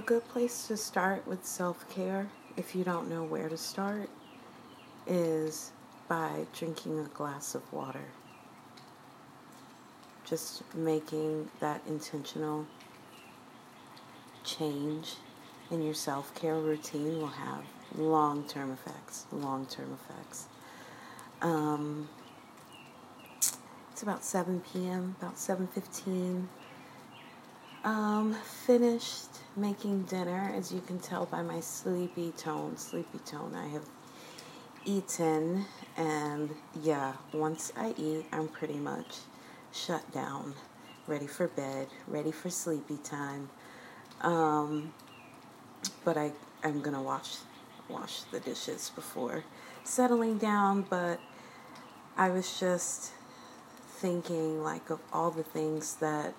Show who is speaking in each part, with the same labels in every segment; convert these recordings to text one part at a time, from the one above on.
Speaker 1: a good place to start with self care, if you don't know where to start, is by drinking a glass of water. Just making that intentional change in your self care routine will have long term effects. Long term effects. Um, it's about 7 p.m., about 7:15. Um, finished making dinner, as you can tell by my sleepy tone. Sleepy tone. I have eaten, and yeah, once I eat, I'm pretty much shut down, ready for bed, ready for sleepy time. Um, but I I'm gonna wash wash the dishes before settling down. But I was just thinking like of all the things that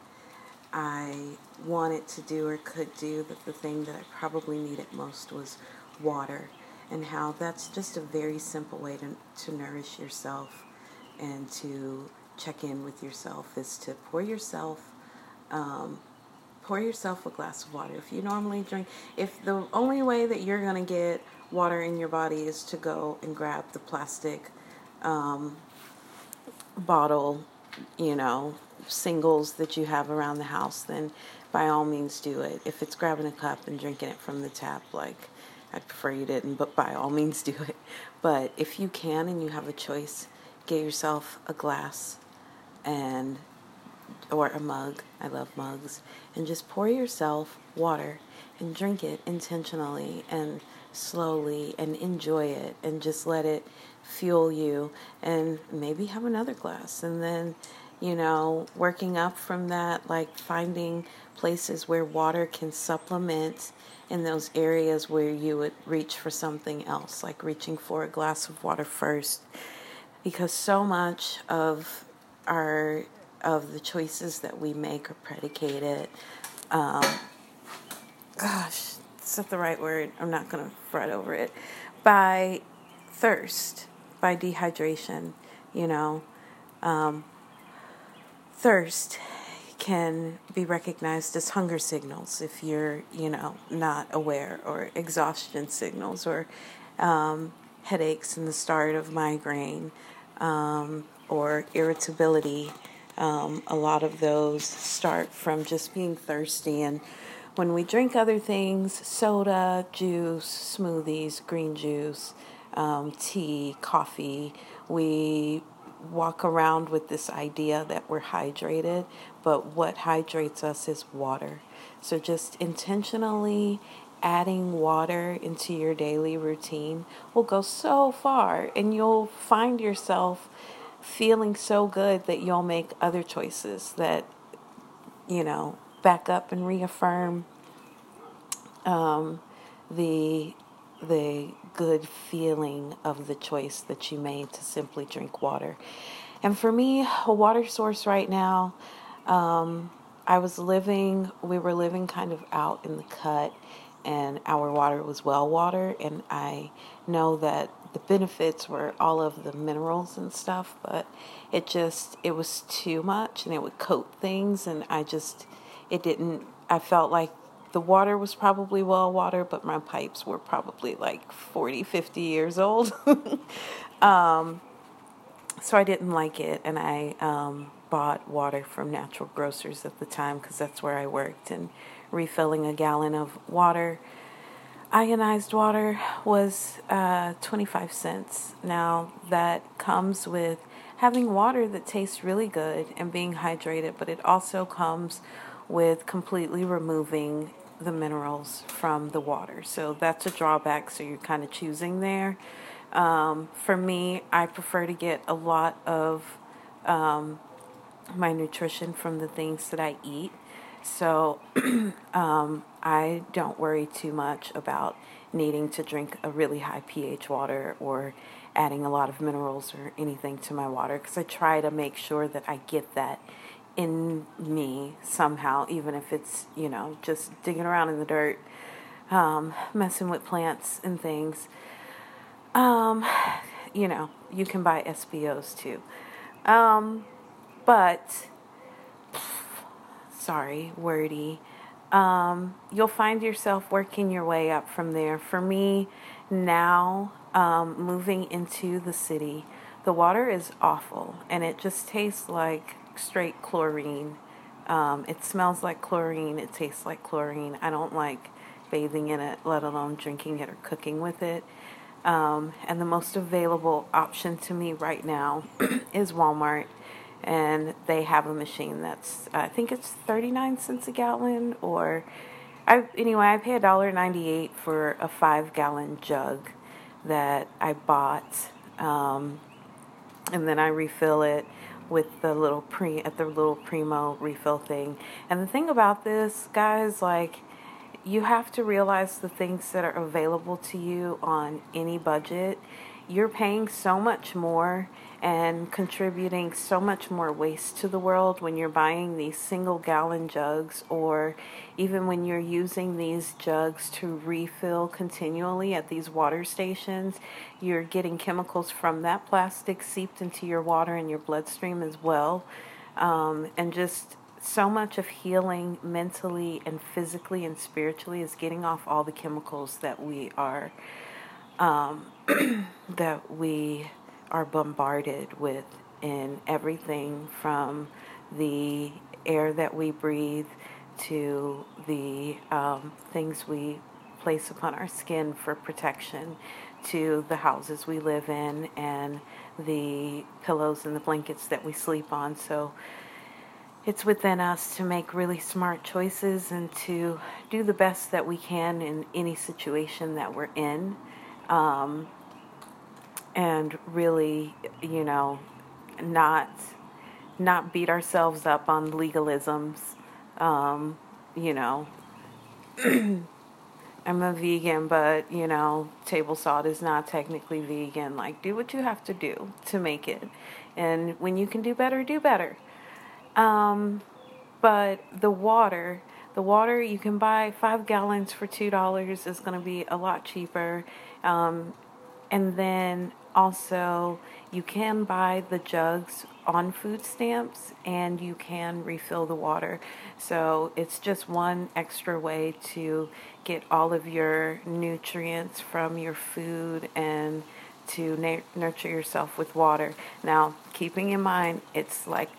Speaker 1: I wanted to do or could do, that the thing that I probably needed most was water, and how that's just a very simple way to, to nourish yourself and to check in with yourself is to pour yourself um, pour yourself a glass of water. If you normally drink, if the only way that you're going to get water in your body is to go and grab the plastic um, bottle, you know, singles that you have around the house, then by all means do it. If it's grabbing a cup and drinking it from the tap, like I'd prefer you didn't, but by all means do it. But if you can and you have a choice, get yourself a glass and or a mug. I love mugs. And just pour yourself water and drink it intentionally and slowly and enjoy it and just let it fuel you and maybe have another glass and then you know working up from that like finding places where water can supplement in those areas where you would reach for something else like reaching for a glass of water first because so much of our of the choices that we make are predicated. Um, gosh, is that the right word? I'm not going to fret over it. By thirst, by dehydration, you know. Um, thirst can be recognized as hunger signals if you're, you know, not aware, or exhaustion signals, or um, headaches in the start of migraine, um, or irritability um, a lot of those start from just being thirsty. And when we drink other things, soda, juice, smoothies, green juice, um, tea, coffee, we walk around with this idea that we're hydrated, but what hydrates us is water. So just intentionally adding water into your daily routine will go so far, and you'll find yourself feeling so good that you'll make other choices that, you know, back up and reaffirm um, the the good feeling of the choice that you made to simply drink water. And for me, a water source right now, um, I was living, we were living kind of out in the cut, and our water was well water. And I know that the benefits were all of the minerals and stuff, but it just it was too much and it would coat things and I just it didn't I felt like the water was probably well water, but my pipes were probably like 40, 50 years old. um, so I didn't like it, and I um, bought water from Natural Grocers at the time because that's where I worked. And refilling a gallon of water ionized water was uh, 25 cents. Now, that comes with having water that tastes really good and being hydrated, but it also comes with completely removing the minerals from the water. So that's a drawback, so you're kind of choosing there. Um, for me, I prefer to get a lot of um, my nutrition from the things that I eat. So um, I don't worry too much about needing to drink a really high pH water or adding a lot of minerals or anything to my water because I try to make sure that I get that in me somehow, even if it's, you know, just digging around in the dirt, um, messing with plants and things. Um, you know, you can buy SBOs too. Um, but, sorry, wordy um, you'll find yourself working your way up from there. For me, now um, moving into the city, the water is awful and it just tastes like straight chlorine. Um, it smells like chlorine, it tastes like chlorine. I don't like bathing in it, let alone drinking it or cooking with it. Um, and the most available option to me right now is Walmart and they have a machine that's I think it's 39 cents a gallon or I anyway I pay a dollar 98 for a 5 gallon jug that I bought um, and then I refill it with the little pre at the little primo refill thing. And the thing about this guys like you have to realize the things that are available to you on any budget you're paying so much more and contributing so much more waste to the world when you're buying these single gallon jugs or even when you're using these jugs to refill continually at these water stations you're getting chemicals from that plastic seeped into your water and your bloodstream as well. Um, and just so much of healing mentally and physically and spiritually is getting off all the chemicals that we are um, that we are bombarded with in everything from the air that we breathe to the um, things we place upon our skin for protection to the houses we live in and the pillows and the blankets that we sleep on. So it's within us to make really smart choices and to do the best that we can in any situation that we're in. Um, and really, you know, not not beat ourselves up on legalisms. Um, you know, I'm a vegan, but you know, table salt is not technically vegan. Like, do what you have to do to make it, and when you can do better, do better. Um, but the water, the water you can buy five gallons for two dollars is going to be a lot cheaper. Um, and then also, you can buy the jugs on food stamps and you can refill the water. So it's just one extra way to get all of your nutrients from your food and to nurture yourself with water. Now, keeping in mind it's like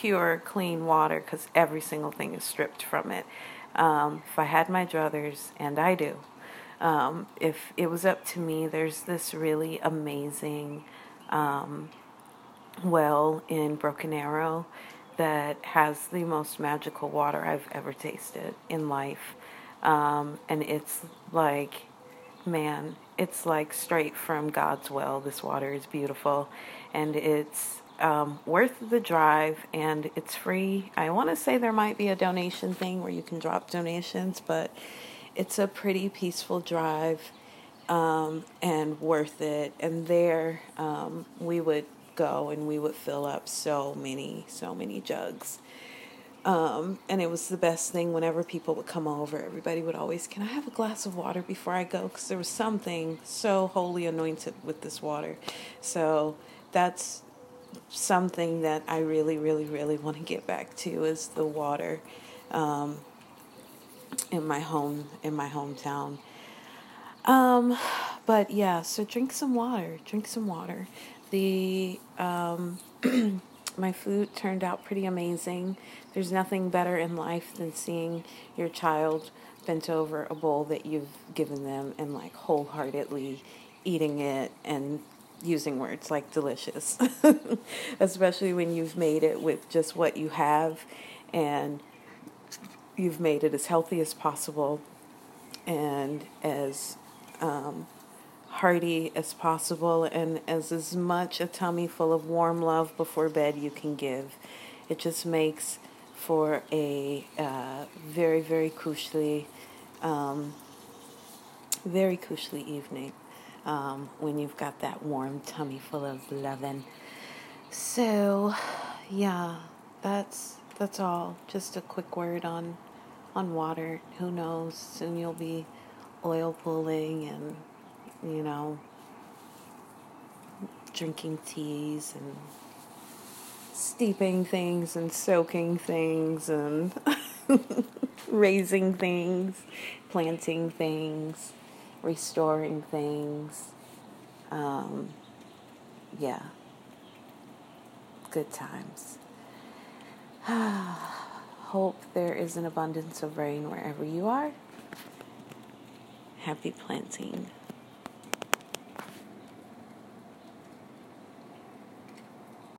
Speaker 1: pure, clean water because every single thing is stripped from it. Um, if I had my druthers, and I do, um, if it was up to me, there's this really amazing um, well in Broken Arrow that has the most magical water I've ever tasted in life. Um, and it's like, man, it's like straight from God's well. This water is beautiful and it's um, worth the drive and it's free. I want to say there might be a donation thing where you can drop donations, but it's a pretty peaceful drive um, and worth it. And there um, we would go and we would fill up so many, so many jugs. Um, and it was the best thing whenever people would come over. Everybody would always, Can I have a glass of water before I go? Because there was something so holy anointed with this water. So that's something that I really, really, really want to get back to is the water. Um, in my home in my hometown. Um, but yeah, so drink some water. Drink some water. The um, my food turned out pretty amazing. There's nothing better in life than seeing your child bent over a bowl that you've given them and like wholeheartedly eating it and using words like delicious, especially when you've made it with just what you have and you've made it as healthy as possible and as um, hearty as possible and as as much a tummy full of warm love before bed you can give. It just makes for a uh, very very crucially um, very crucially evening um, when you've got that warm tummy full of loving. So, yeah, that's that's all. Just a quick word on on water. Who knows? Soon you'll be oil pulling and, you know, drinking teas and steeping things and soaking things and raising things, planting things, restoring things. Um, yeah, good times. Hope there is an abundance of rain wherever you are. Happy planting.